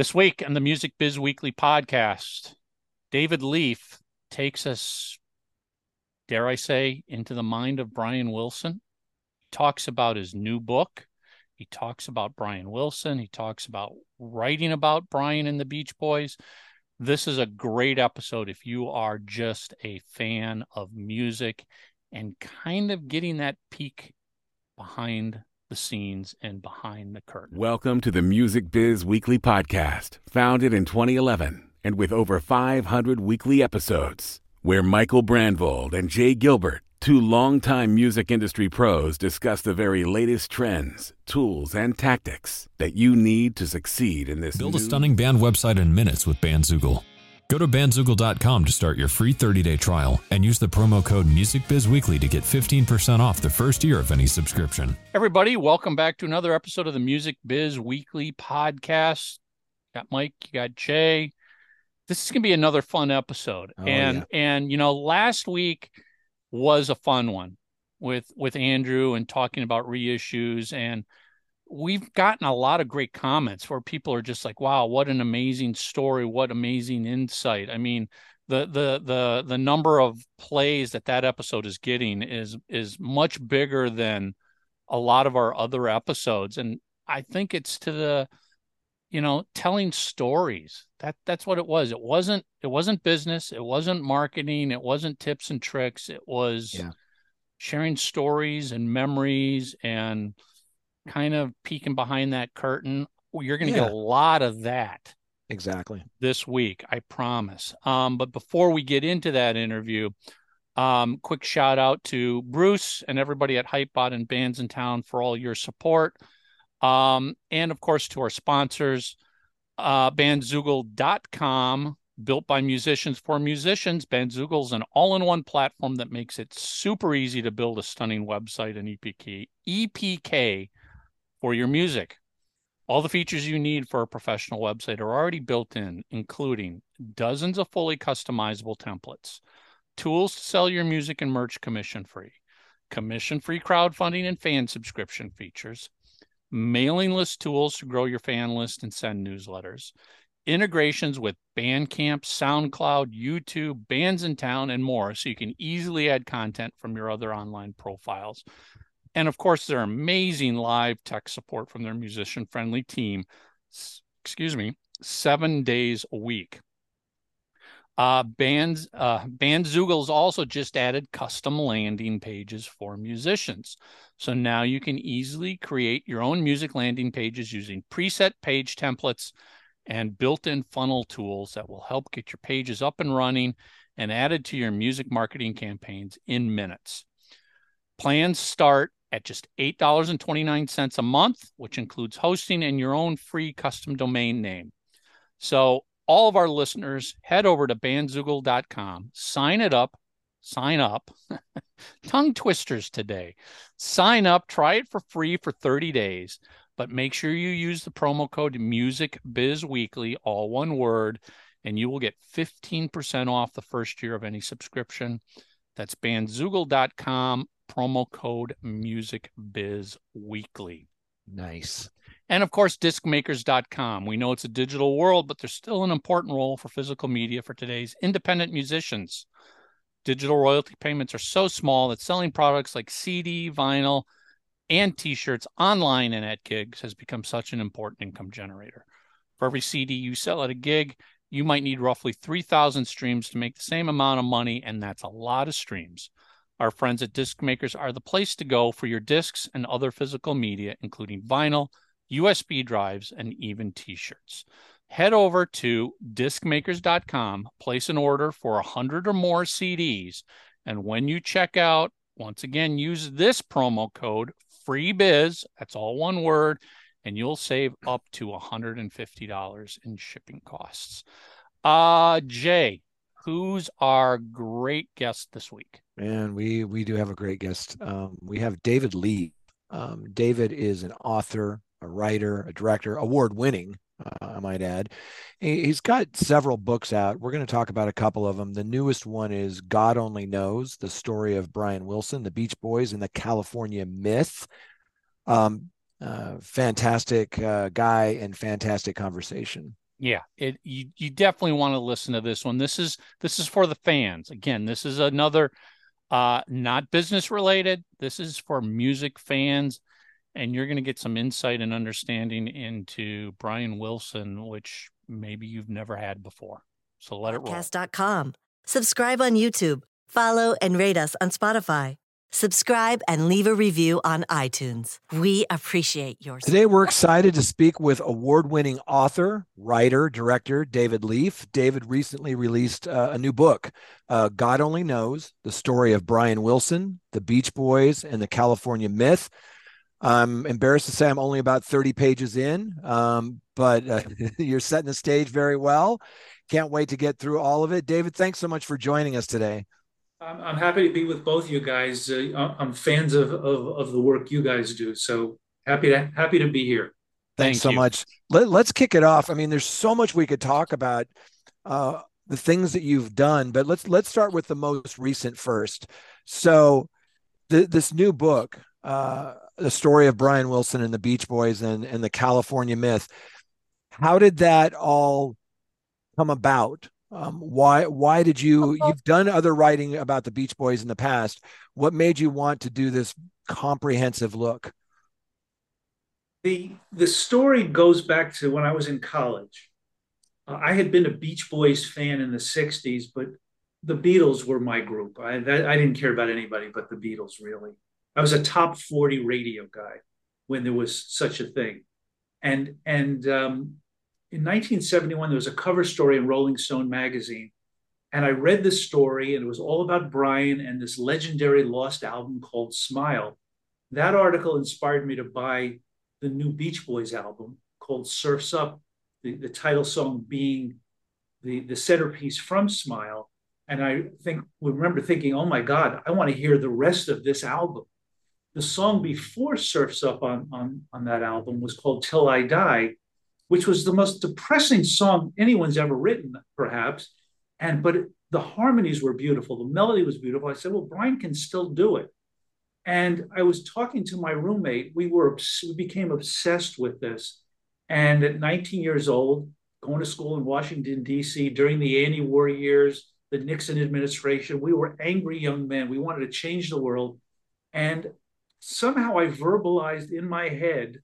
This week on the Music Biz Weekly podcast, David Leaf takes us, dare I say, into the mind of Brian Wilson. He talks about his new book. He talks about Brian Wilson. He talks about writing about Brian and the Beach Boys. This is a great episode if you are just a fan of music and kind of getting that peek behind the scenes and behind the curtain. Welcome to the Music Biz Weekly Podcast, founded in 2011 and with over 500 weekly episodes, where Michael Brandvold and Jay Gilbert, two longtime music industry pros, discuss the very latest trends, tools, and tactics that you need to succeed in this. Build new- a stunning band website in minutes with Bandzoogle. Go to bandzoogle.com to start your free 30-day trial and use the promo code MusicBizWeekly to get 15% off the first year of any subscription. Everybody, welcome back to another episode of the Music Biz Weekly podcast. Got Mike, you got Jay. This is going to be another fun episode. Oh, and and you know, last week was a fun one with with Andrew and talking about reissues and we've gotten a lot of great comments where people are just like, "Wow, what an amazing story! What amazing insight!" I mean, the the the the number of plays that that episode is getting is is much bigger than a lot of our other episodes, and I think it's to the you know telling stories that that's what it was it wasn't it wasn't business it wasn't marketing it wasn't tips and tricks it was Yeah. sharing stories and memories and kind of peeking behind that curtain you're going to Yeah. get a lot of that Exactly. this week i promise um, but before we get into that interview um, quick shout out to bruce and everybody at hypebot and bands in town for all your support um, and of course to our sponsors uh, bandzoogle.com built by musicians for musicians bandzoogle is an all-in-one platform that makes it super easy to build a stunning website and epk epk for your music all the features you need for a professional website are already built in including dozens of fully customizable templates tools to sell your music and merch commission free commission free crowdfunding and fan subscription features mailing list tools to grow your fan list and send newsletters, integrations with Bandcamp, SoundCloud, YouTube, Bands in Town, and more, so you can easily add content from your other online profiles. And of course, their amazing live tech support from their musician friendly team, excuse me, seven days a week. Uh, bands, uh, Bandzoogle's also just added custom landing pages for musicians. So now you can easily create your own music landing pages using preset page templates and built-in funnel tools that will help get your pages up and running and added to your music marketing campaigns in minutes. Plans start at just $8.29 a month, which includes hosting and your own free custom domain name. So all of our listeners, head over to bandzoogle.com, sign it up, sign up. Tongue twisters today. Sign up, try it for free for 30 days, but make sure you use the promo code MusicBizWeekly, all one word, and you will get 15% off the first year of any subscription. That's bandzoogle.com, promo code MusicBizWeekly. Nice. And of course, discmakers.com. We know it's a digital world, but there's still an important role for physical media for today's independent musicians. Digital royalty payments are so small that selling products like CD, vinyl, and t shirts online and at gigs has become such an important income generator. For every CD you sell at a gig, you might need roughly 3,000 streams to make the same amount of money, and that's a lot of streams. Our friends at Disc Makers are the place to go for your discs and other physical media, including vinyl, USB drives, and even t shirts. Head over to discmakers.com, place an order for 100 or more CDs, and when you check out, once again, use this promo code FREEBIZ, that's all one word, and you'll save up to $150 in shipping costs. Uh, Jay, who's our great guest this week? Man, we we do have a great guest. Um, we have David Leaf. Um, David is an author, a writer, a director, award winning, uh, I might add. He, he's got several books out. We're going to talk about a couple of them. The newest one is God Only Knows, the story of Brian Wilson, the Beach Boys, and the California Myth. Um, uh, fantastic uh, guy and fantastic conversation. Yeah, it you you definitely want to listen to this one. This is this is for the fans. Again, this is another uh not business related. This is for music fans and you're going to get some insight and understanding into Brian Wilson which maybe you've never had before. So let it roll. Podcast.com. Subscribe on YouTube. Follow and rate us on Spotify. Subscribe and leave a review on iTunes. We appreciate your support. Today, we're excited to speak with award winning author, writer, director David Leaf. David recently released uh, a new book, uh, God Only Knows The Story of Brian Wilson, the Beach Boys, and the California Myth. I'm embarrassed to say I'm only about 30 pages in, um, but uh, you're setting the stage very well. Can't wait to get through all of it. David, thanks so much for joining us today. I'm, I'm happy to be with both you guys. Uh, I'm fans of, of, of the work you guys do. So happy to happy to be here. Thanks Thank so you. much. Let, let's kick it off. I mean, there's so much we could talk about. Uh, the things that you've done, but let's let's start with the most recent first. So, the, this new book, uh, the story of Brian Wilson and the Beach Boys and and the California Myth. How did that all come about? Um, why why did you you've done other writing about the Beach Boys in the past? What made you want to do this comprehensive look? The the story goes back to when I was in college. Uh, I had been a Beach Boys fan in the '60s, but the Beatles were my group. I that, I didn't care about anybody but the Beatles. Really, I was a top 40 radio guy when there was such a thing, and and um, in 1971 there was a cover story in Rolling Stone magazine, and I read this story, and it was all about Brian and this legendary lost album called Smile. That article inspired me to buy the new Beach Boys album called Surfs Up, the, the title song being the, the centerpiece from Smile. And I think we remember thinking, oh my God, I want to hear the rest of this album. The song before Surfs Up on, on, on that album was called Till I Die, which was the most depressing song anyone's ever written, perhaps. And but the harmonies were beautiful, the melody was beautiful. I said, well, Brian can still do it. And I was talking to my roommate. We were we became obsessed with this. And at 19 years old, going to school in Washington D.C. during the anti-war years, the Nixon administration, we were angry young men. We wanted to change the world, and somehow I verbalized in my head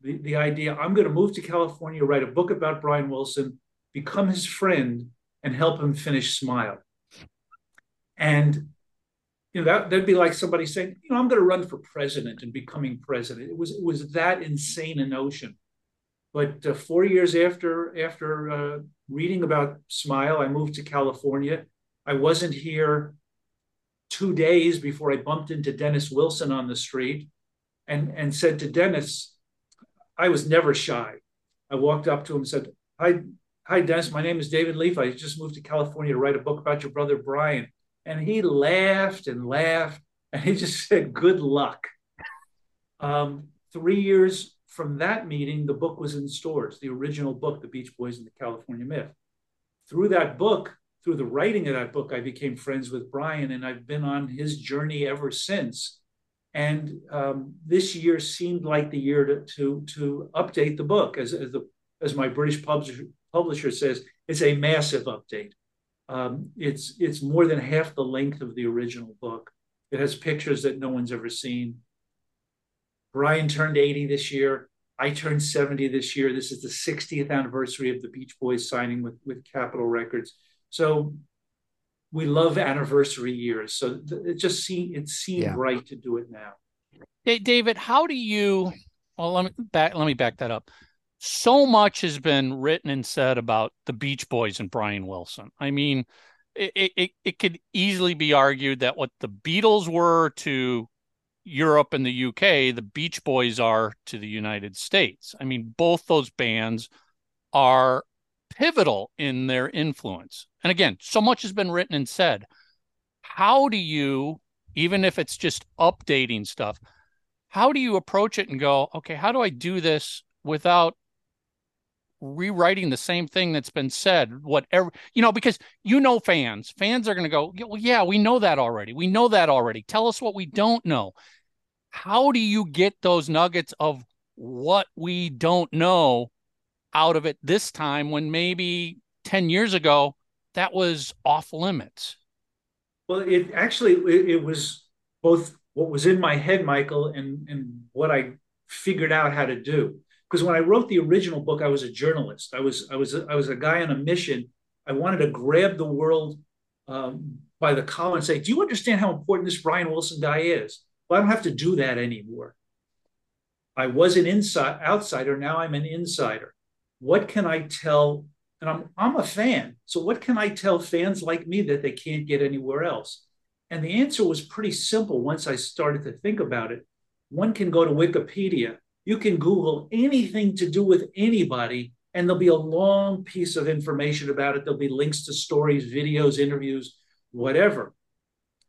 the, the idea: I'm going to move to California, write a book about Brian Wilson, become his friend, and help him finish Smile. And you know that that'd be like somebody saying, you know, I'm going to run for president and becoming president. It was it was that insane a notion. But uh, four years after after uh, reading about Smile, I moved to California. I wasn't here two days before I bumped into Dennis Wilson on the street, and and said to Dennis, I was never shy. I walked up to him and said, "Hi, hi, Dennis. My name is David Leaf. I just moved to California to write a book about your brother Brian." And he laughed and laughed, and he just said, "Good luck." Um, three years from that meeting, the book was in stores. The original book, The Beach Boys and the California Myth. Through that book, through the writing of that book, I became friends with Brian, and I've been on his journey ever since. And um, this year seemed like the year to to, to update the book, as as, the, as my British publisher publisher says, it's a massive update. Um, it's it's more than half the length of the original book. It has pictures that no one's ever seen. Brian turned 80 this year. I turned 70 this year. This is the 60th anniversary of the Beach Boys signing with, with Capitol Records. So we love anniversary years. So it just seemed it seemed Yeah. right to do it now. Hey, David, how do you? Well, let me back. Let me back that up. So much has been written and said about the Beach Boys and Brian Wilson. I mean, it it it could easily be argued that what the Beatles were to Europe and the UK, the Beach Boys are to the United States. I mean, both those bands are pivotal in their influence. And again, so much has been written and said. How do you, even if it's just updating stuff, how do you approach it and go, okay, how do I do this without rewriting the same thing that's been said? Whatever, you know, because you know, fans, fans are going to go, "Yeah, well, yeah, we know that already. We know that already. Tell us what we don't know. How do you get those nuggets of what we don't know out of it this time when maybe 10 years ago that was off limits? Well, it actually it, it was both what was in my head, Michael, and and what I figured out how to do. Because when I wrote the original book, I was a journalist. I was I was I was a guy on a mission. I wanted to grab the world um, by the collar and say, "Do you understand how important this Brian Wilson guy is?" Well, I don't have to do that anymore. I was an inside outsider. Now I'm an insider. What can I tell? And I'm I'm a fan. So what can I tell fans like me that they can't get anywhere else? And the answer was pretty simple once I started to think about it. One can go to Wikipedia. You can Google anything to do with anybody, and there'll be a long piece of information about it. There'll be links to stories, videos, interviews, whatever.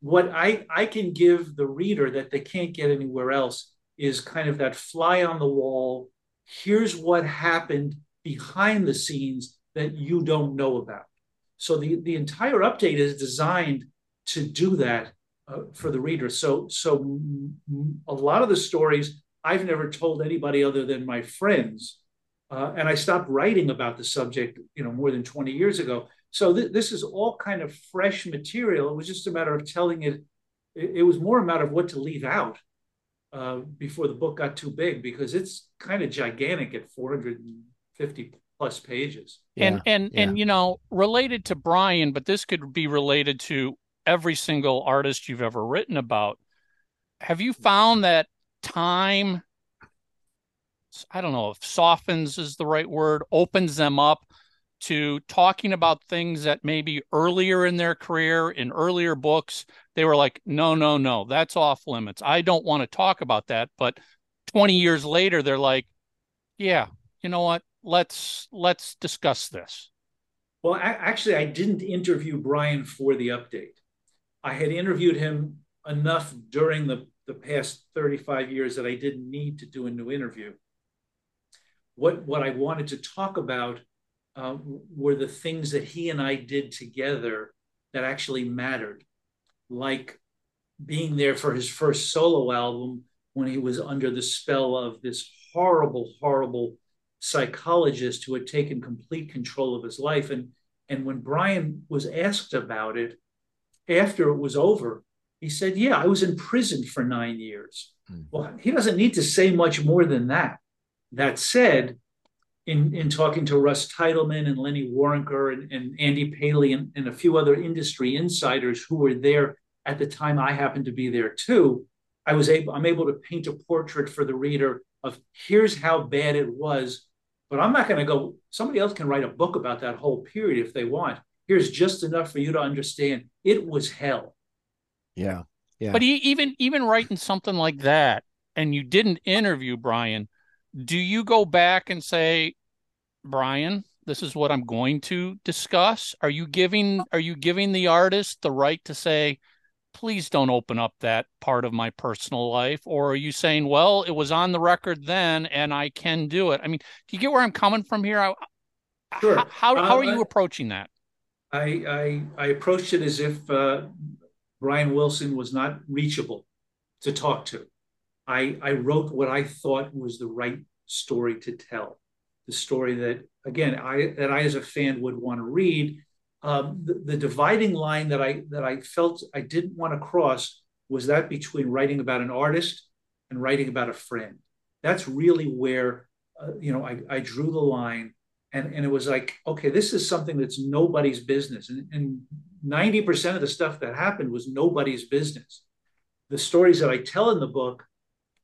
What I, I can give the reader that they can't get anywhere else is kind of that fly on the wall. Here's what happened behind the scenes that you don't know about. So the, the entire update is designed to do that uh, for the reader. So, so a lot of the stories I've never told anybody other than my friends, uh, and I stopped writing about the subject, you know, more than 20 years ago. So th- this is all kind of fresh material. It was just a matter of telling it. It, it was more a matter of what to leave out uh, before the book got too big because it's kind of gigantic at 450 plus pages. And yeah, and yeah. and you know, related to Brian, but this could be related to every single artist you've ever written about. Have you found that time I don't know if softens is the right word, opens them up to talking about things that maybe earlier in their career, in earlier books, they were like, no, no, no, that's off limits. I don't want to talk about that. But 20 years later, they're like, yeah, you know what? Let's let's discuss this. Well, actually, I didn't interview Brian for the update. I had interviewed him enough during the, the past 35 years that I didn't need to do a new interview. What, what I wanted to talk about uh, were the things that he and I did together that actually mattered, like being there for his first solo album when he was under the spell of this horrible, horrible psychologist who had taken complete control of his life. And, and when Brian was asked about it after it was over, he said, Yeah, I was in prison for nine years. Mm. Well, he doesn't need to say much more than that. That said, in, in talking to Russ Titelman and Lenny Waronker and, and Andy Paley and, and a few other industry insiders who were there at the time I happened to be there too, I was able I'm able to paint a portrait for the reader of here's how bad it was. But I'm not going to go, somebody else can write a book about that whole period if they want. Here's just enough for you to understand it was hell. Yeah. Yeah. But he, even even writing something like that, and you didn't interview Brian, do you go back and say, Brian, this is what I'm going to discuss? Are you giving are you giving the artist the right to say, please don't open up that part of my personal life? Or are you saying, well, it was on the record then and I can do it? I mean, do you get where I'm coming from here? I, sure. How, how, how are uh, you approaching that? I, I, I approached it as if uh, Brian Wilson was not reachable to talk to. I, I wrote what I thought was the right story to tell the story that again I that I as a fan would want to read. Um, the, the, dividing line that I that I felt I didn't want to cross was that between writing about an artist and writing about a friend. That's really where uh, you know I, I drew the line, and and it was like okay, this is something that's nobody's business, and ninety percent of the stuff that happened was nobody's business. The stories that I tell in the book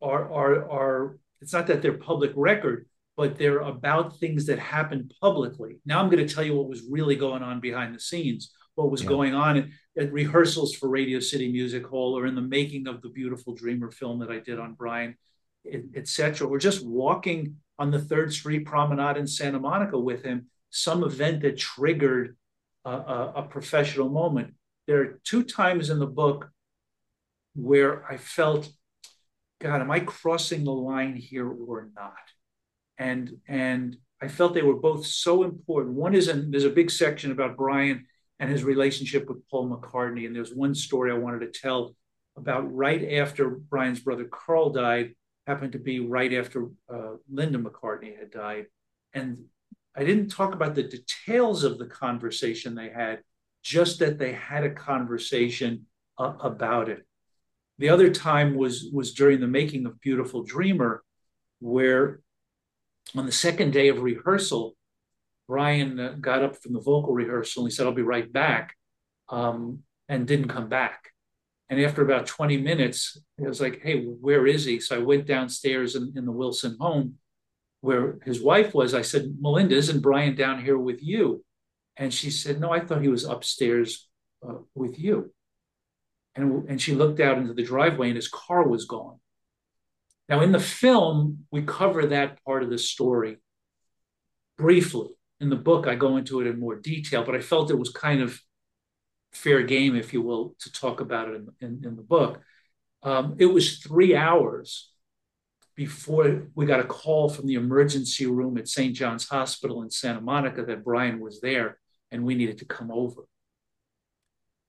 are are are it's not that they're public record, but they're about things that happened publicly. Now I'm going to tell you what was really going on behind the scenes, what was yeah. going on at, at, rehearsals for Radio City Music Hall or in the making of the beautiful Dreamer film that I did on Brian, etc. Or just walking on the Third Street Promenade in Santa Monica with him, some event that triggered a, a, a professional moment. There are two times in the book where I felt, God, am I crossing the line here or not? And and I felt they were both so important. One is in there's a big section about Brian and his relationship with Paul McCartney, and there's one story I wanted to tell about right after Brian's brother Carl died, happened to be right after uh, Linda McCartney had died, and I didn't talk about the details of the conversation they had, just that they had a conversation uh, about it. The other time was was during the making of Beautiful Dreamer, where on the second day of rehearsal, Brian uh, got up from the vocal rehearsal and he said, "I'll be right back," um, and didn't come back. And after about 20 minutes, I was like, "Hey, where is he?" So I went downstairs in, in the Wilson home where his wife was. I said, "Melinda, isn't Brian down here with you?" And she said, "No, I thought he was upstairs uh, with you." And, and she looked out into the driveway and his car was gone. Now, in the film, we cover that part of the story briefly. In the book, I go into it in more detail, but I felt it was kind of fair game, if you will, to talk about it in, in, in the book. Um, it was three hours before we got a call from the emergency room at St. John's Hospital in Santa Monica that Brian was there and we needed to come over.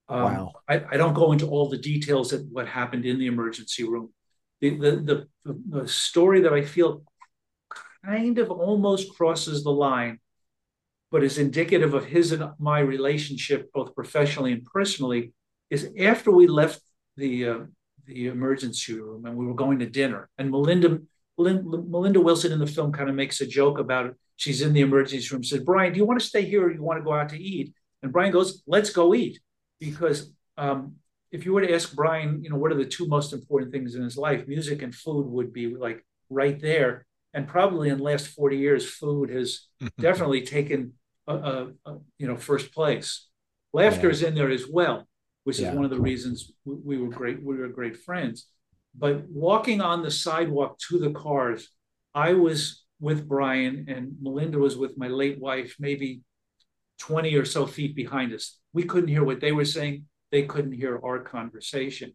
Um, wow. I, I, don't go into all the details of what happened in the emergency room. The, the, the, the story that I feel kind of almost crosses the line, but is indicative of his and my relationship, both professionally and personally, is after we left the uh, the emergency room and we were going to dinner, and Melinda Melinda Wilson in the film kind of makes a joke about it. She's in the emergency room, said, Brian, do you want to stay here or you want to go out to eat? And Brian goes, let's go eat because um, if you were to ask Brian, you know, what are the two most important things in his life, music and food would be like right there. And probably in the last 40 years, food has definitely taken a, a, a, you know first place. Laughter yeah. is in there as well, which yeah. is one of the reasons we, we were great. We were great friends. But walking on the sidewalk to the cars, I was with Brian and Melinda was with my late wife, maybe 20 or so feet behind us. We couldn't hear what they were saying. They couldn't hear our conversation.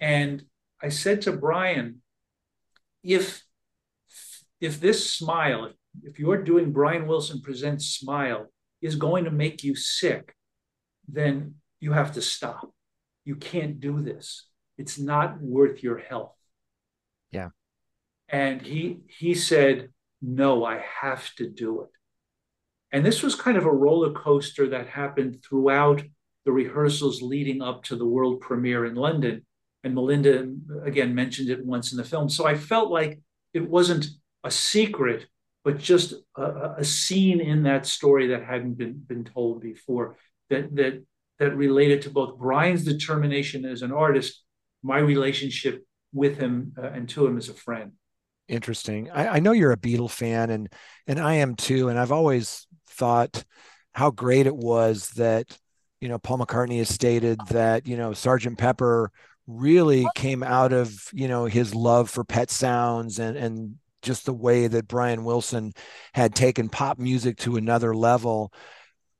And I said to Brian, if if this smile, if you're doing Brian Wilson Presents Smile, is going to make you sick, then you have to stop. You can't do this. It's not worth your health. Yeah. And he he said, No, I have to do it. And this was kind of a roller coaster that happened throughout the rehearsals leading up to the world premiere in London. And Melinda, again, mentioned it once in the film. So I felt like it wasn't a secret, but just a, a scene in that story that hadn't been, been told before that, that, that related to both Brian's determination as an artist, my relationship with him, uh, and to him as a friend interesting. I, I, know you're a Beatle fan, and and I am too. And I've always thought how great it was that you know Paul McCartney has stated that you know Sergeant Pepper really came out of you know his love for Pet Sounds and and just the way that Brian Wilson had taken pop music to another level.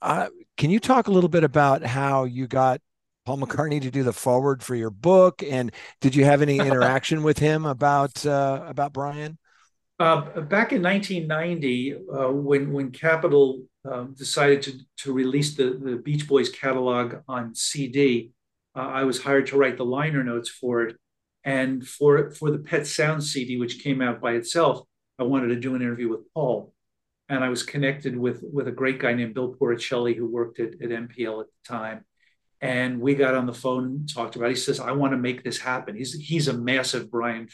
Uh, can you talk a little bit about how you got Paul McCartney to do the forward for your book, and did you have any interaction with him about uh, about Brian? Uh, back in 1990, uh, when when Capitol um, decided to to release the the Beach Boys catalog on CD, uh, I was hired to write the liner notes for it, and for for the Pet Sounds CD, which came out by itself, I wanted to do an interview with Paul, and I was connected with with a great guy named Bill Porricelli who worked at, at MPL at the time, and we got on the phone and talked about. It. He says, "I want to make this happen." He's he's a massive Brian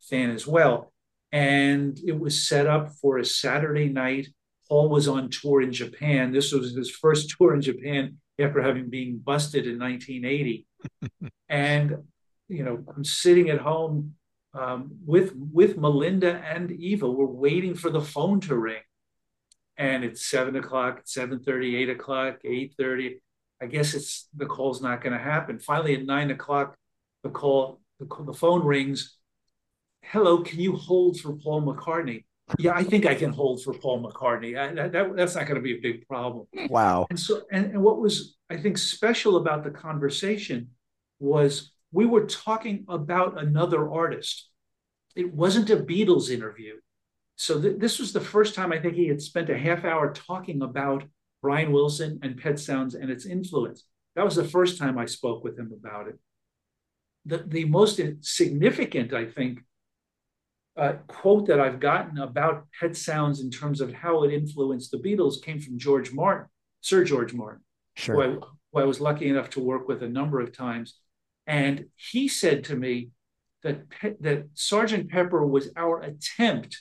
fan as well, and it was set up for a Saturday night. Paul was on tour in Japan. This was his first tour in Japan after having been busted in 1980, and you know, I'm sitting at home um, with with Melinda and Eva. We're waiting for the phone to ring, and it's seven o'clock, seven thirty, eight o'clock, 8:30 I guess it's the call's not going to happen. Finally, at nine o'clock, the call, the, the phone rings. Hello, can you hold for Paul McCartney? Yeah, I think I can hold for Paul McCartney. I, that, that, that's not going to be a big problem. Wow. And so, and, and what was I think special about the conversation was we were talking about another artist. It wasn't a Beatles interview. So th- this was the first time I think he had spent a half hour talking about Brian Wilson and Pet Sounds and its influence. That was the first time I spoke with him about it. The, the most significant, I think, uh, quote that I've gotten about Pet Sounds in terms of how it influenced the Beatles came from George Martin, Sir George Martin, sure. who, I, who I was lucky enough to work with a number of times. And he said to me that, that Sergeant Pepper was our attempt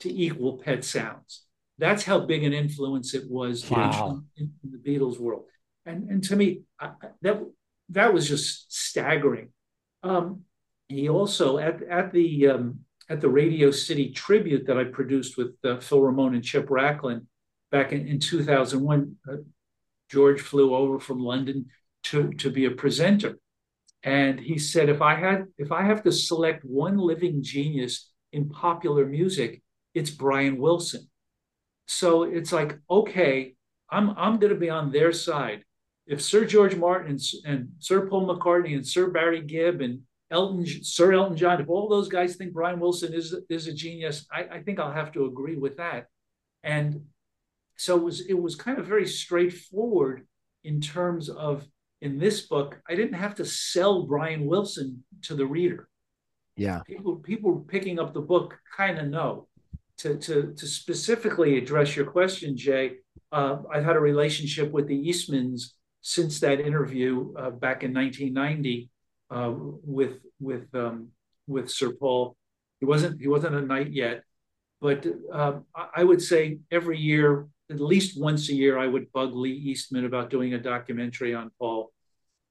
to equal Pet Sounds. That's how big an influence it was wow. in, in, the Beatles world. And, and to me, I, that, that was just staggering. Um, he also, at, at the um, at the Radio City tribute that I produced with uh, Phil Ramone and Chip Rachlin back in, in 2001. Uh, George flew over from London to, to be a presenter. And he said, if I had, if I have to select one living genius in popular music, it's Brian Wilson. So it's like, okay, I'm I'm going to be on their side. If Sir George Martin and, and Sir Paul McCartney and Sir Barry Gibb and Elton, Sir Elton John, if all those guys think Brian Wilson is is a genius, I, I think I'll have to agree with that. And so it was it was kind of very straightforward in terms of in this book, I didn't have to sell Brian Wilson to the reader. Yeah. People people picking up the book kind of know. To, to, to specifically address your question, Jay, uh, I've had a relationship with the Eastmans since that interview uh, back in 1990 uh, with with um, with Sir Paul. He wasn't he wasn't a knight yet, but uh, I would say every year, at least once a year, I would bug Lee Eastman about doing a documentary on Paul,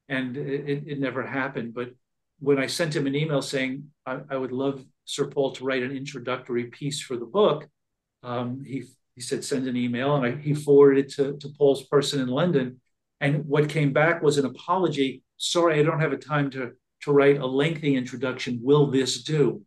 and it, it never happened. But when I sent him an email saying I, I, would love Sir Paul to write an introductory piece for the book, um, he he said send an email, and I, he forwarded it to, to Paul's person in London. And what came back was an apology sorry, I don't have a time to, to write a lengthy introduction. Will this do?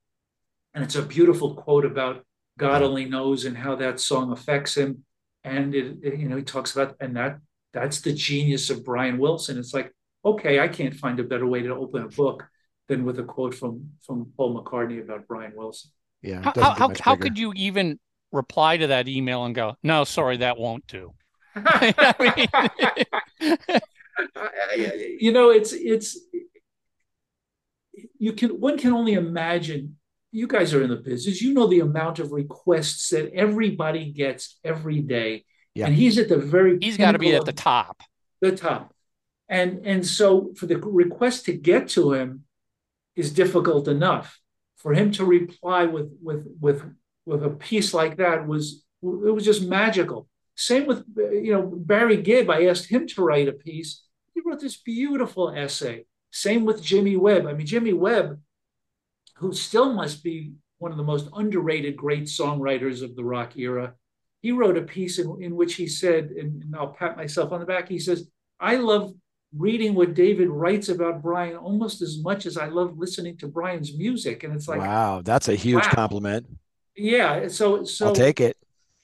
And it's a beautiful quote about God only knows and how that song affects him. And it, it, you know, he talks about, and that that's the genius of Brian Wilson. It's like, okay, I can't find a better way to open a book than with a quote from from Paul McCartney about Brian Wilson. Yeah. How how, how could you even reply to that email and go, no, sorry, that won't do? you know, it's it's you can one can only imagine. You guys are in the business. You know the amount of requests that everybody gets every day, yeah. and he's at the very. He's got to be at the top. The top, and and so for the request to get to him is difficult enough. For him to reply with with with with a piece like that was it was just magical. Same with you know Barry Gibb. I asked him to write a piece. Wrote this beautiful essay. Same with Jimmy Webb. I mean, Jimmy Webb, who still must be one of the most underrated great songwriters of the rock era, he wrote a piece in, in which he said, and, and I'll pat myself on the back. He says, "I love reading what David writes about Brian almost as much as I love listening to Brian's music." And it's like, wow, that's a huge wow. compliment. Yeah. So, so I'll take it.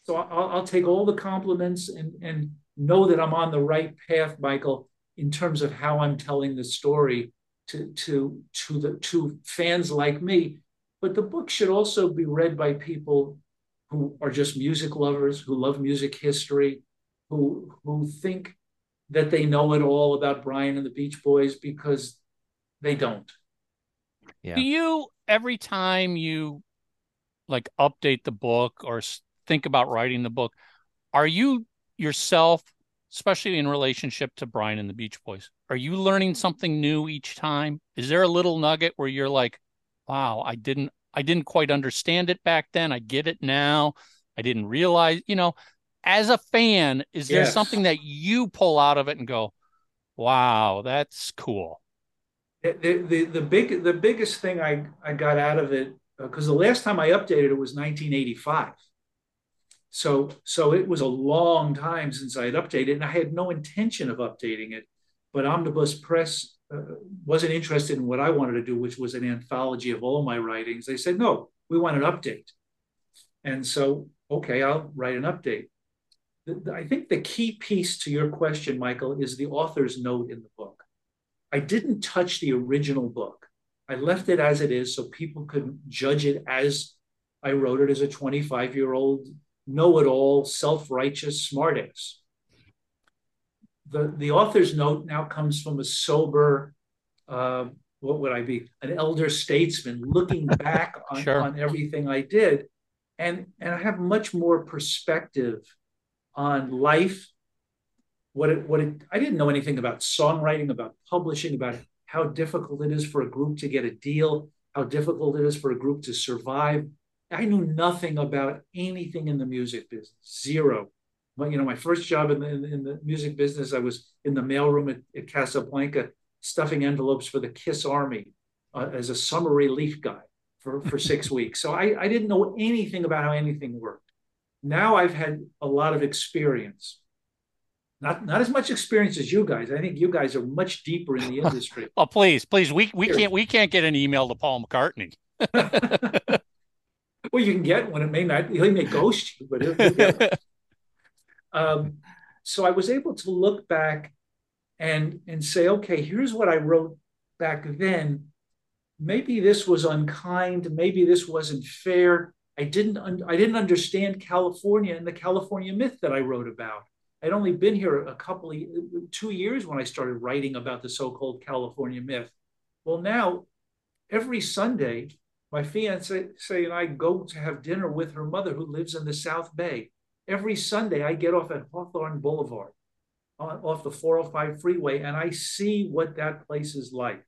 So I'll, I'll take all the compliments and and know that I'm on the right path, Michael, in terms of how I'm telling the story to to to the to fans like me. But the book should also be read by people who are just music lovers, who love music history, who who think that they know it all about Brian and the Beach Boys because they don't. Yeah. Do you every time you like update the book or think about writing the book, are you yourself, especially in relationship to Brian and the Beach Boys, are you learning something new each time? Is there a little nugget where you're like, wow, I didn't I didn't quite understand it back then. I get it now. I didn't realize, you know, as a fan, is there yes. something that you pull out of it and go, wow, that's cool? The, the, the big the biggest thing I, I got out of it because uh, the last time I updated it was 1985. So, so it was a long time since I had updated, and I had no intention of updating it. But Omnibus Press uh, wasn't interested in what I wanted to do, which was an anthology of all my writings. They said, no, we want an update. And so, okay, I'll write an update. I think the key piece to your question, Michael, is the author's note in the book. I didn't touch the original book. I left it as it is so people could judge it as I wrote it as a 25 year old know it all, self righteous smartass. The, the author's note now comes from a sober, uh, what would I be? An elder statesman looking back on, sure. on everything I did. And, and I have much more perspective on life. What it, what it, I didn't know anything about songwriting, about publishing, about how difficult it is for a group to get a deal, how difficult it is for a group to survive. I knew nothing about anything in the music business, zero. But, you know, my first job in the, in the music business, I was in the mailroom at, at Casablanca stuffing envelopes for the Kiss Army uh, as a summer relief guy for, for six weeks. So I, I didn't know anything about how anything worked. Now I've had a lot of experience. Not, not as much experience as you guys. I think you guys are much deeper in the industry. oh, please, please, we we can't we can't get an email to Paul McCartney. well, you can get one. It may not. He may ghost you, but he'll, um, so I was able to look back and and say, okay, here's what I wrote back then. Maybe this was unkind. Maybe this wasn't fair. I didn't un- I didn't understand California and the California myth that I wrote about. I'd only been here a couple of two years when I started writing about the so-called California myth. Well, now every Sunday, my fiance and I go to have dinner with her mother, who lives in the South Bay. Every Sunday, I get off at Hawthorne Boulevard off the 405 freeway and I see what that place is like.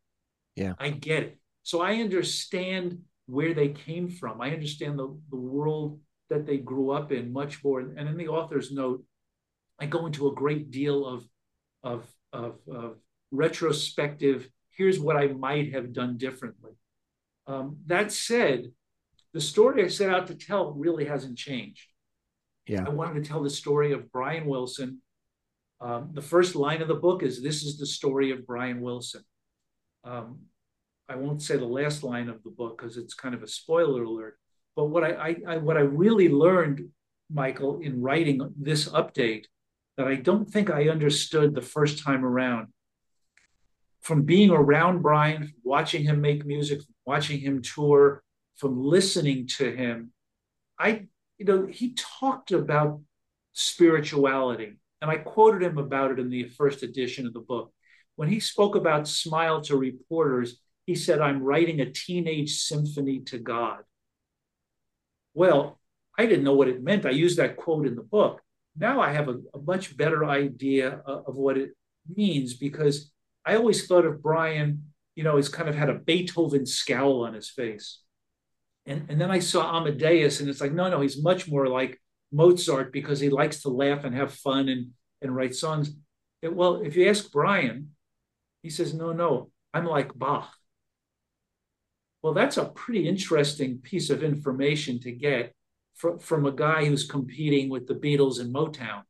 Yeah. I get it. So I understand where they came from. I understand the, the world that they grew up in much more. And in the author's note, I go into a great deal of, of, of, of retrospective, here's what I might have done differently. Um, that said, the story I set out to tell really hasn't changed. Yeah. I wanted to tell the story of Brian Wilson um, the first line of the book is This is the story of Brian Wilson. Um, I won't say the last line of the book because it's kind of a spoiler alert. But what I, I, I, what I really learned, Michael, in writing this update that I don't think I understood the first time around, from being around Brian, watching him make music, watching him tour, from listening to him, I, you know, he talked about spirituality and I quoted him about it in the first edition of the book. When he spoke about smile to reporters, he said, I'm writing a teenage symphony to God. Well, I didn't know what it meant. I used that quote in the book. Now I have a, a much better idea of, of what it means because I always thought of Brian, you know, he's kind of had a Beethoven scowl on his face. And, and then I saw Amadeus, and it's like, no, no, he's much more like Mozart because he likes to laugh and have fun and, and write songs. It, well, if you ask Brian, he says, no, no, I'm like Bach. Well, that's a pretty interesting piece of information to get from, from a guy who's competing with the Beatles and Motown,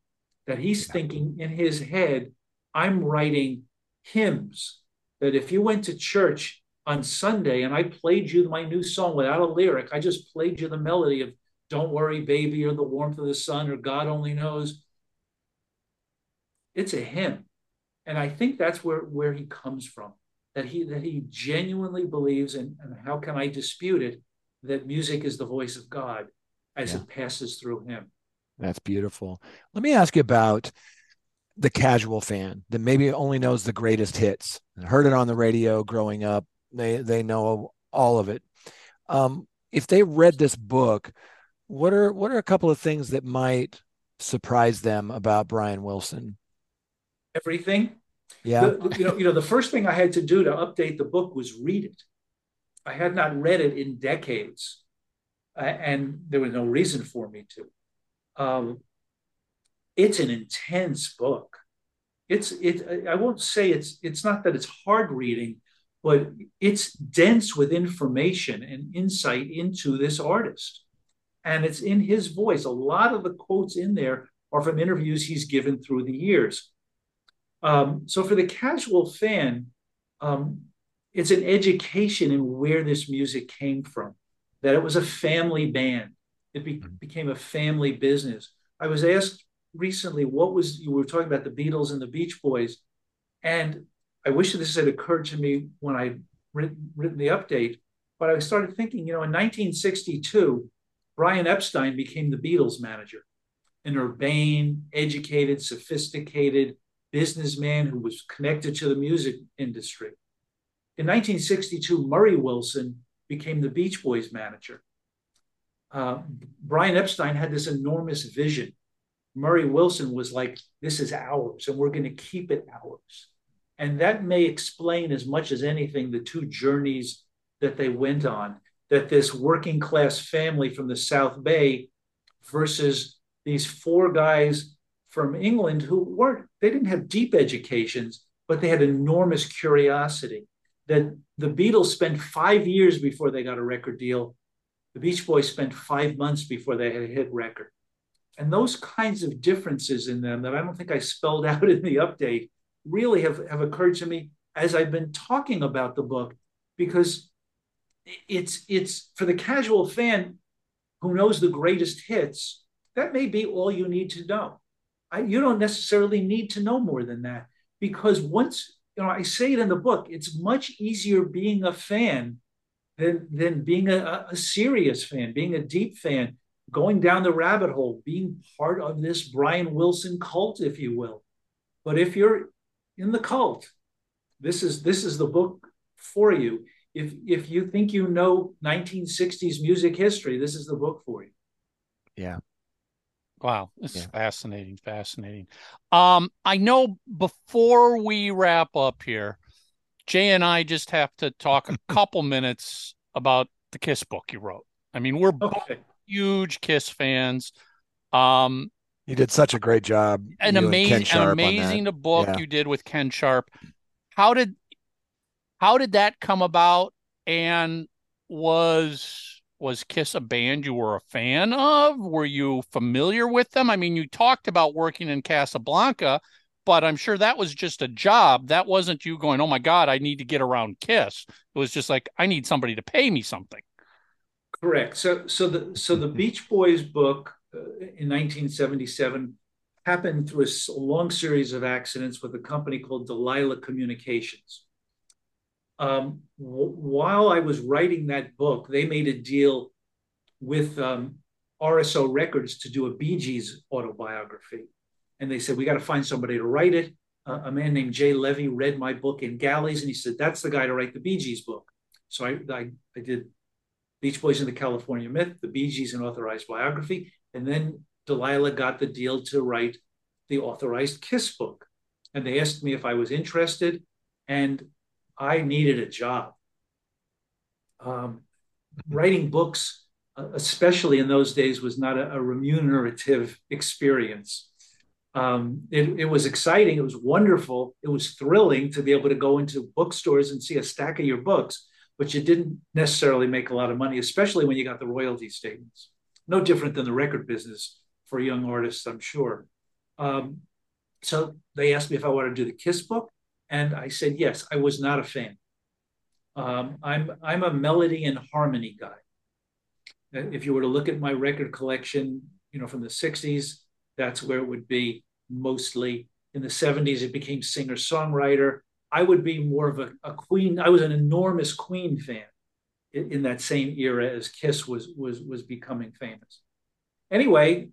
that he's thinking in his head, I'm writing hymns that if you went to church on Sunday and I played you my new song without a lyric, I just played you the melody of don't Worry Baby or The Warmth of the Sun or God Only Knows. It's a hymn. And I think that's where, where he comes from, that he that he genuinely believes, and, and how can I dispute it, that music is the voice of God as yeah. it passes through him. That's beautiful. Let me ask you about the casual fan that maybe only knows the greatest hits and heard it on the radio growing up. They they know all of it. Um, if they read this book, what are what are a couple of things that might surprise them about Brian Wilson? Everything. Yeah. The, you know, you know, the first thing I had to do to update the book was read it. I had not read it in decades, uh, and there was no reason for me to. Um, it's an intense book. It's it. I won't say it's. It's not that it's hard reading, but it's dense with information and insight into this artist and it's in his voice. A lot of the quotes in there are from interviews he's given through the years. Um, so for the casual fan, um, it's an education in where this music came from, that it was a family band. It be- mm-hmm. became a family business. I was asked recently, what was, you were talking about the Beatles and the Beach Boys. And I wish this had occurred to me when I written, written the update, but I started thinking, you know, in 1962, Brian Epstein became the Beatles manager, an urbane, educated, sophisticated businessman who was connected to the music industry. in 1962, Murray Wilson became the Beach Boys manager. Uh, Brian Epstein had this enormous vision. Murray Wilson was like, This is ours, and we're going to keep it ours. And that may explain as much as anything the two journeys that they went on that this working class family from the South Bay versus these four guys from England who weren't, they didn't have deep educations, but they had enormous curiosity. That the Beatles spent five years before they got a record deal. The Beach Boys spent five months before they had a hit record. And those kinds of differences in them that I don't think I spelled out in the update really have, have occurred to me as I've been talking about the book, because it's it's for the casual fan who knows the greatest hits, that may be all you need to know. I, you don't necessarily need to know more than that because once you know, I say it in the book, it's much easier being a fan than than being a, a serious fan, being a deep fan, going down the rabbit hole, being part of this Brian Wilson cult, if you will. But if you're in the cult, this is this is the book for you. If if you think you know 1960s music history, this is the book for you. Yeah. Wow, this yeah. is fascinating, fascinating. Um, I know before we wrap up here, Jay and I just have to talk a couple minutes about the Kiss book you wrote. I mean, we're okay. Huge Kiss fans. Um, you did such a great job. An amazing, an amazing book yeah. you did with Ken Sharp. How did how did that come about? And was was Kiss a band you were a fan of? Were you familiar with them? I mean, you talked about working in Casablanca, but I'm sure that was just a job. That wasn't you going, "Oh my God, I need to get around Kiss." It was just like, "I need somebody to pay me something." Correct. So, so the so the Beach Boys book uh, in 1977 happened through a long series of accidents with a company called Delilah Communications um, w- while I was writing that book, they made a deal with um, RSO Records to do a Bee Gees autobiography. And they said, We got to find somebody to write it. Uh, a man named Jay Levy read my book in Galleys, and he said, That's the guy to write the Bee Gees book. So I, I, I did Beach Boys and the California Myth, the Bee Gees, an authorized biography. And then Delilah got the deal to write the authorized Kiss book. And they asked me if I was interested. And I needed a job. Um, writing books, uh, especially in those days, was not a, a remunerative experience. Um, it, it, was exciting. It was wonderful. It was thrilling to be able to go into bookstores and see a stack of your books, but you didn't necessarily make a lot of money, especially when you got the royalty statements. No different than the record business for young artists, I'm sure. Um, so they asked me if I wanted to do the Kiss book. And I said, yes, I was not a fan. Um, I'm, I'm a melody and harmony guy. If you were to look at my record collection, you know, from the 60s, that's where it would be mostly. In the 70s, it became singer songwriter. I would be more of a, a, Queen. I was an enormous Queen fan in, in, that same era as Kiss was was was becoming famous. Anyway,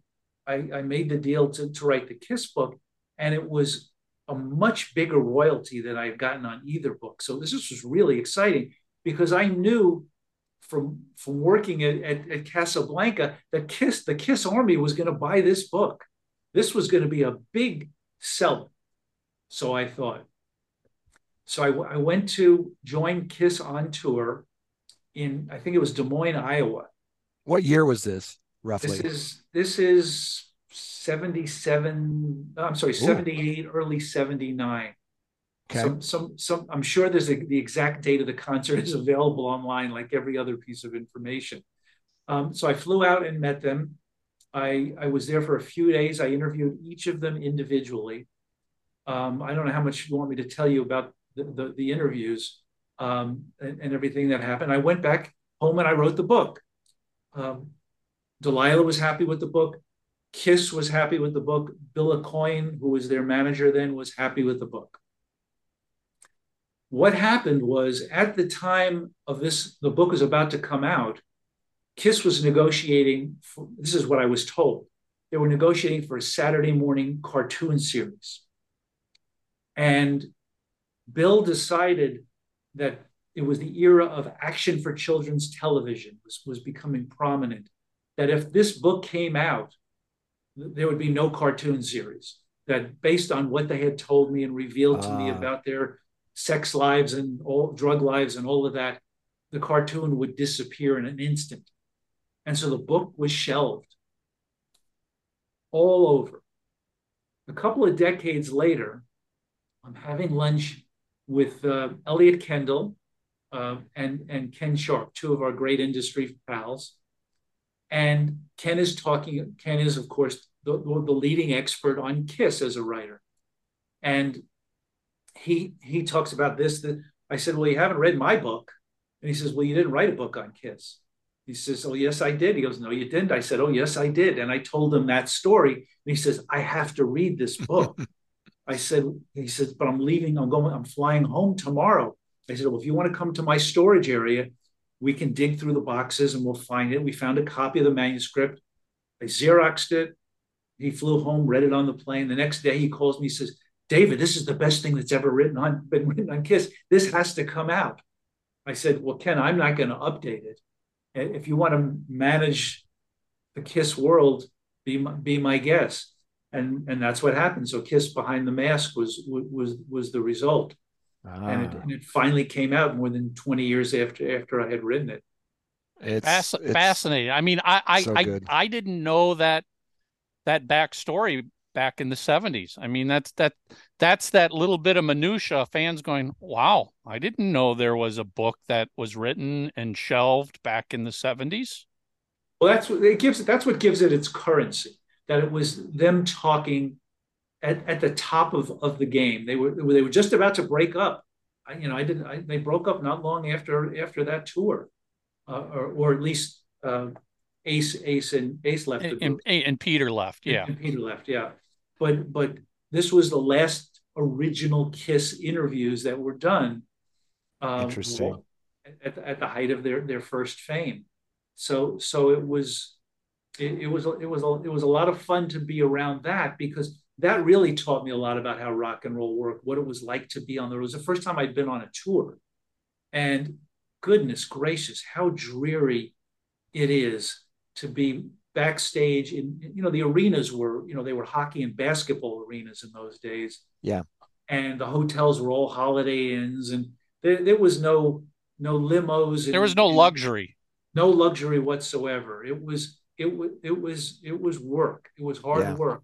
I, I made the deal to, to write the Kiss book, and it was a much bigger royalty than I've gotten on either book. So this was really exciting because I knew from from working at, at, at Casablanca that Kiss the Kiss Army was going to buy this book. This was going to be a big seller. So I thought. So I, I went to join Kiss on tour in I think it was Des Moines, Iowa. What year was this roughly? This is this is 77, I'm sorry, Ooh. 78, early 79. Okay. Some, some, some, I'm sure there's a, the exact date of the concert is available online, like every other piece of information. Um, so I flew out and met them. I, I was there for a few days. I interviewed each of them individually. Um, I don't know how much you want me to tell you about the, the, interviews um, and, and, everything that happened. I went back home and I wrote the book. Um, Delilah was happy with the book. Kiss was happy with the book. Bill Aucoin, who was their manager then, was happy with the book. What happened was at the time of this, the book was about to come out, Kiss was negotiating, for, this is what I was told. They were negotiating for a Saturday morning cartoon series. And Bill decided that it was the era of action for children's television was, was becoming prominent. That if this book came out, there would be no cartoon series. That based on what they had told me and revealed to uh. me ah. about their sex lives and all drug lives and all of that, the cartoon would disappear in an instant. And so the book was shelved all over. A couple of decades later, I'm having lunch with uh, Elliot Kendall uh, and, and Ken Sharp, two of our great industry pals. And Ken is talking, Ken is, of course, the, the leading expert on Kiss as a writer. And he he talks about this. That I said, Well, you haven't read my book. And he says, Well, you didn't write a book on Kiss. He says, Oh, yes, I did. He goes, No, you didn't. I said, Oh, yes, I did. And I told him that story. And he says, I have to read this book. I said, He says, But I'm leaving. I'm going, I'm flying home tomorrow. I said, Well, if you want to come to my storage area, we can dig through the boxes and we'll find it. We found a copy of the manuscript. I Xeroxed it. He flew home, read it on the plane. The next day he calls me, he says, David, this is the best thing that's ever written on been written on Kiss. This has to come out. I said, Well, Ken, I'm not going to update it. If you want to manage the Kiss world, be my, be my guest. And and that's what happened. So Kiss Behind the Mask was was was the result. Ah. And, it, and, it, finally came out more than 20 years after after I had written it. It's, Fasc- it's fascinating. I mean, I I, so I, I didn't know that that backstory back in the 70s. I mean, that's that that's that little bit of minutia fans going, "Wow, I didn't know there was a book that was written and shelved back in the 70s." Well, that's what it gives that's what gives it its currency. That it was them talking at, at the top of, of the game. They were they were just about to break up. I, you know, I didn't. I, they broke up not long after after that tour, uh, or or at least uh, Ace, Ace, and Ace left and, and, and, Peter left. Yeah, and, Peter left. Yeah, but but this was the last original Kiss interviews that were done. Um, Interesting. At, the, at the height of their their first fame, so so it was it, it was it was a, it was a lot of fun to be around that because that really taught me a lot about how rock and roll worked, what it was like to be on the road. It was the first time I'd been on a tour, and goodness gracious, how dreary it is to be backstage in you know the arenas were you know they were hockey and basketball arenas in those days. Yeah. And the hotels were all holiday inns and there, there was no no limos and, there was no luxury. no luxury whatsoever. It was it was it was it was work it was hard yeah. work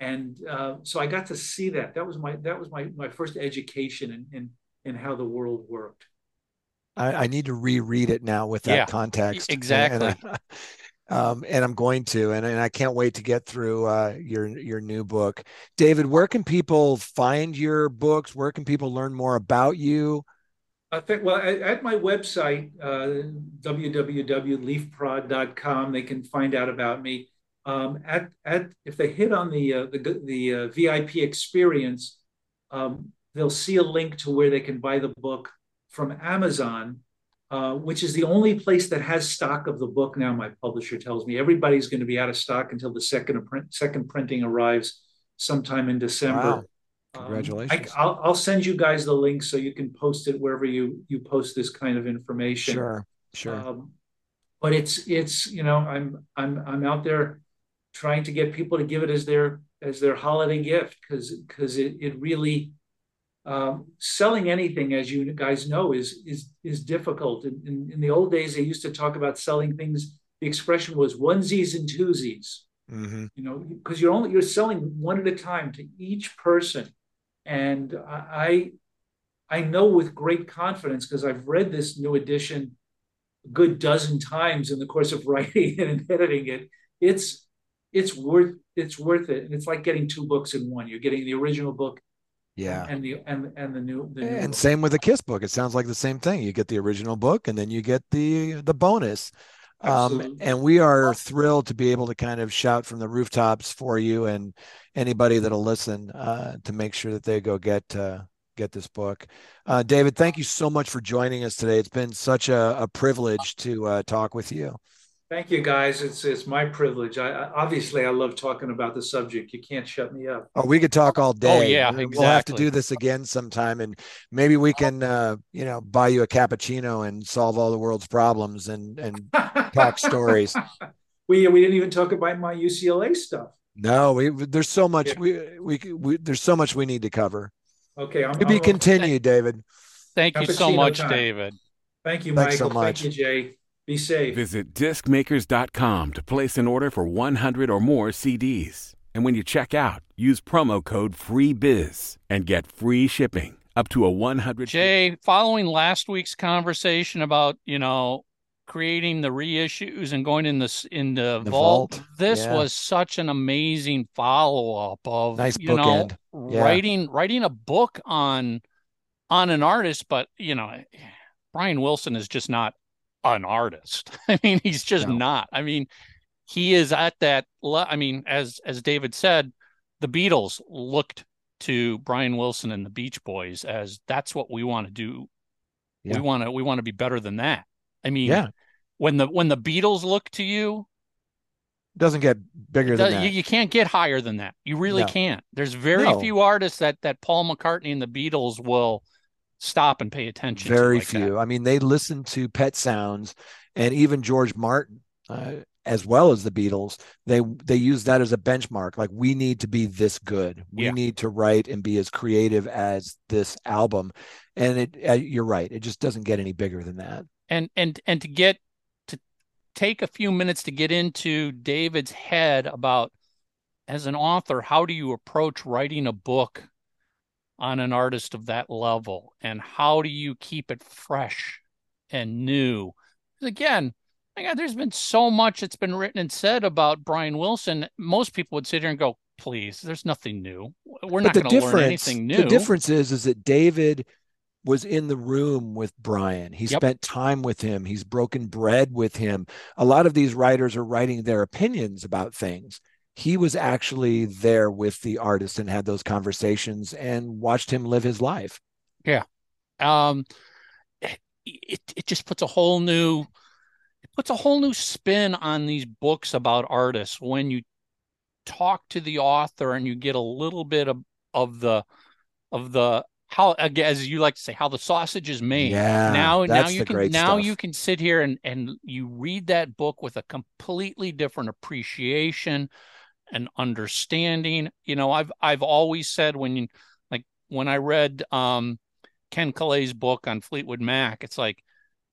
and uh, so i got to see that that was my that was my my first education in in, in how the world worked I, I need to reread it now with that yeah, context exactly and, and um, and I'm going to, and, and I can't wait to get through uh, your your new book, David. Where can people find your books? Where can people learn more about you? I think well at my website uh, www.leafprod.com they can find out about me. Um, at at if they hit on the uh, the the uh, VIP experience, um, they'll see a link to where they can buy the book from Amazon uh, which is the only place that has stock of the book now. My publisher tells me everybody's going to be out of stock until the second second printing arrives sometime in December. Wow. Congratulations! Um, I, will send you guys the link so you can post it wherever you you post this kind of information. Sure, sure. Um, but it's it's you know I'm I'm I'm out there trying to get people to give it as their as their holiday gift because because it it really um, selling anything, as you guys know, is is is difficult. In, in, in, the old days, they used to talk about selling things. The expression was onesies and twosies. Mm-hmm. You know, because you're only you're selling one at a time to each person, and I I know with great confidence because I've read this new edition a good dozen times in the course of writing it and editing it. It's it's worth it's worth it, and it's like getting two books in one. You're getting the original book yeah. And the and and the new, the new and book. same with the Kiss book. It sounds like the same thing. You get the original book and then you get the the bonus. Um, and we are thrilled to be able to kind of shout from the rooftops for you and anybody that'll listen uh, to make sure that they go get uh, get this book. Uh, David, thank you so much for joining us today. It's been such a, a privilege to uh, talk with you. Thank you, guys. It's it's my privilege. I, I, obviously I love talking about the subject. You can't shut me up. Oh, we could talk all day. Oh yeah, exactly. We'll have to do this again sometime, and maybe we can, uh, you know, buy you a cappuccino and solve all the world's problems and and talk stories. We we didn't even talk about my UCLA stuff. No, we there's so much yeah. we, we we there's so much we need to cover. Okay, I'm, to be continued, David. Thank you so much, time. David. Thank you, Thanks Michael. So much. Thank you, Jay. Be safe. Visit discmakers.com to place an order for 100 or more CDs. And when you check out, use promo code FREEBIZ and get free shipping up to a 100 Jay, following last week's conversation about, you know, creating the reissues and going in the in the, the vault, vault, this yeah. was such an amazing follow-up of nice you know yeah. writing writing a book on on an artist but you know Brian Wilson is just not an artist. I mean, he's just no. not. I mean, he is at that. Le- I mean, as as David said, the Beatles looked to Brian Wilson and the Beach Boys as that's what we want to do. Yeah. We want to we want to be better than that. I mean, yeah. when the when the Beatles look to you, doesn't get bigger than that. You, you, can't get higher than that. You really no. can't. There's very no. few artists that that Paul McCartney and the Beatles will stop and pay attention. Very like few. That. I mean, they listened to Pet Sounds and even George Martin, uh, as well as the Beatles. They they use that as a benchmark. Like we need to be this good. We yeah. need to write and be as creative as this album. And it, uh, you're right. It just doesn't get any bigger than that. And and and to get to take a few minutes to get into David's head about as an author, how do you approach writing a book on an artist of that level and how do you keep it fresh and new again my God, there's been so much that's been written and said about brian wilson most people would sit here and go please there's nothing new we're but not going to learn anything new the difference is is that david was in the room with Brian. He yep. spent time with him. He's broken bread with him. A lot of these writers are writing their opinions about things he was actually there with the artist and had those conversations and watched him live his life. Yeah. Um, it, it just puts a whole new, it puts a whole new spin on these books about artists when you talk to the author and you get a little bit of, of the, of the, how as you like to say how the sausage is made yeah now now you can now stuff. you can sit here and and you read that book with a completely different appreciation and understanding. You know, I've I've always said when you like when I read um Ken Caillat's book on Fleetwood Mac, it's like,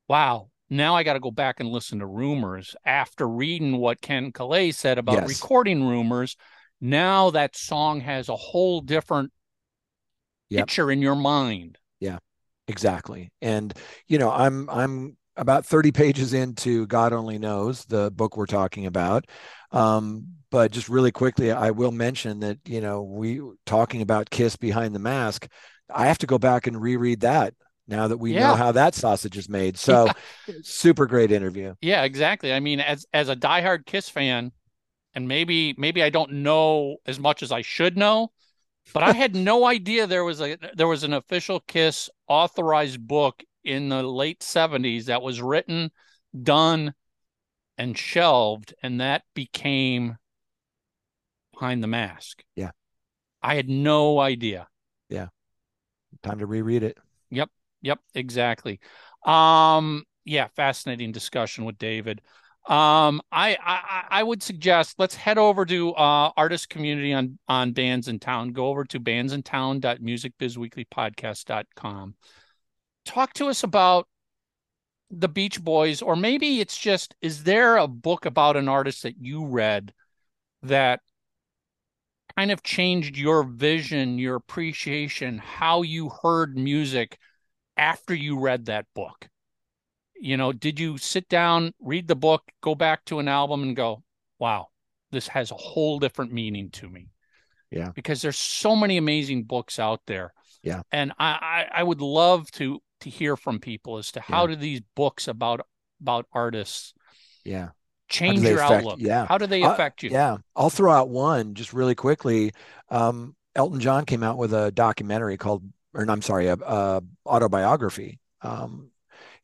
wow, now I got to go back and listen to rumors after reading what Ken Caillat said about yes. recording rumors. Now that song has a whole different yep. picture in your mind. Yeah, exactly. And you know, I'm I'm about 30 pages into God Only Knows, the book we're talking about. Um, but just really quickly, I will mention that, you know, we talking about Kiss behind the mask. I have to go back and reread that now that we yeah. know how that sausage is made. So yeah. super great interview. Yeah, exactly. I mean, as as a diehard Kiss fan, and maybe maybe I don't know as much as I should know, but I had no idea there was a there was an official Kiss authorized book in the late 70s that was written, done, and shelved, and that became behind the mask. Yeah. I had no idea. Yeah. Time to reread it. Yep. Yep. Exactly. Um, yeah, fascinating discussion with David. Um, I, I I would suggest let's head over to uh artist community on on bands in town. Go over to bandsintown.musicbizweeklypodcast.com. Talk to us about the Beach Boys, or maybe it's just is there a book about an artist that you read that kind of changed your vision, your appreciation, how you heard music after you read that book? You know, did you sit down, read the book, go back to an album and go, wow, this has a whole different meaning to me? Yeah. Because there's so many amazing books out there. Yeah. And I, I, I would love to to hear from people as to how yeah. do these books about about artists yeah change your affect, outlook yeah how do they affect uh, you yeah i'll throw out one just really quickly um, elton john came out with a documentary called or i'm sorry a, a autobiography um,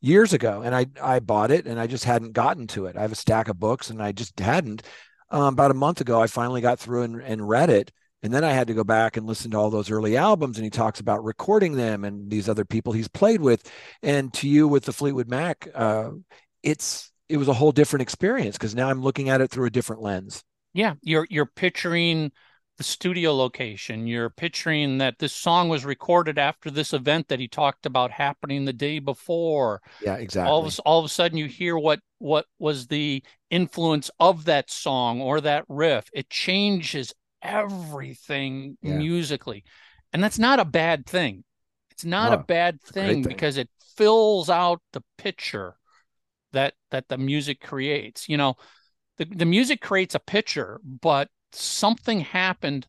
years ago, and I I bought it and I just hadn't gotten to it. I have a stack of books and I just hadn't. Um, about a month ago, I finally got through and, and read it. And then I had to go back and listen to all those early albums. And he talks about recording them and these other people he's played with. And to you with the Fleetwood Mac, uh, it's it was a whole different experience because now I'm looking at it through a different lens. Yeah, you're you're picturing the studio location. You're picturing that this song was recorded after this event that he talked about happening the day before. Yeah, exactly. All of, all of a sudden, you hear what what was the influence of that song or that riff. It changes everything yeah. musically, and that's not a bad thing. It's not no, a bad thing, thing because it fills out the picture that that the music creates. You know, the, the music creates a picture, but something happened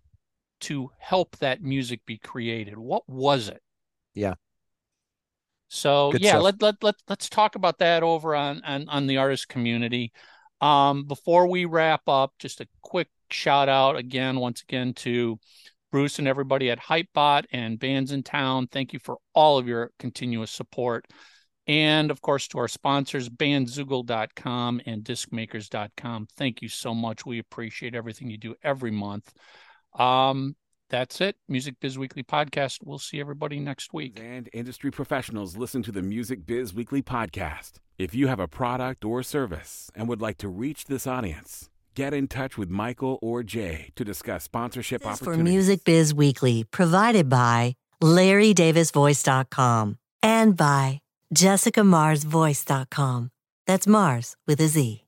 to help that music be created. What was it? Yeah. So Good yeah, stuff. let, let let let's talk about that over on on, on the artist community. Um, before we wrap up, just a quick shout out again, once again to Bruce and everybody at Hypebot and Bands in Town. Thank you for all of your continuous support. And of course, to our sponsors, bandzoogle.com and discmakers.com. Thank you so much. We appreciate everything you do every month. Um, that's it. Music Biz Weekly podcast. We'll see everybody next week. And industry professionals listen to the Music Biz Weekly podcast. If you have a product or service and would like to reach this audience, get in touch with Michael or Jay to discuss sponsorship this opportunities. For Music Biz Weekly, provided by LarryDavisVoice.com and by JessicaMarzVoice.com. That's Mars with a Z.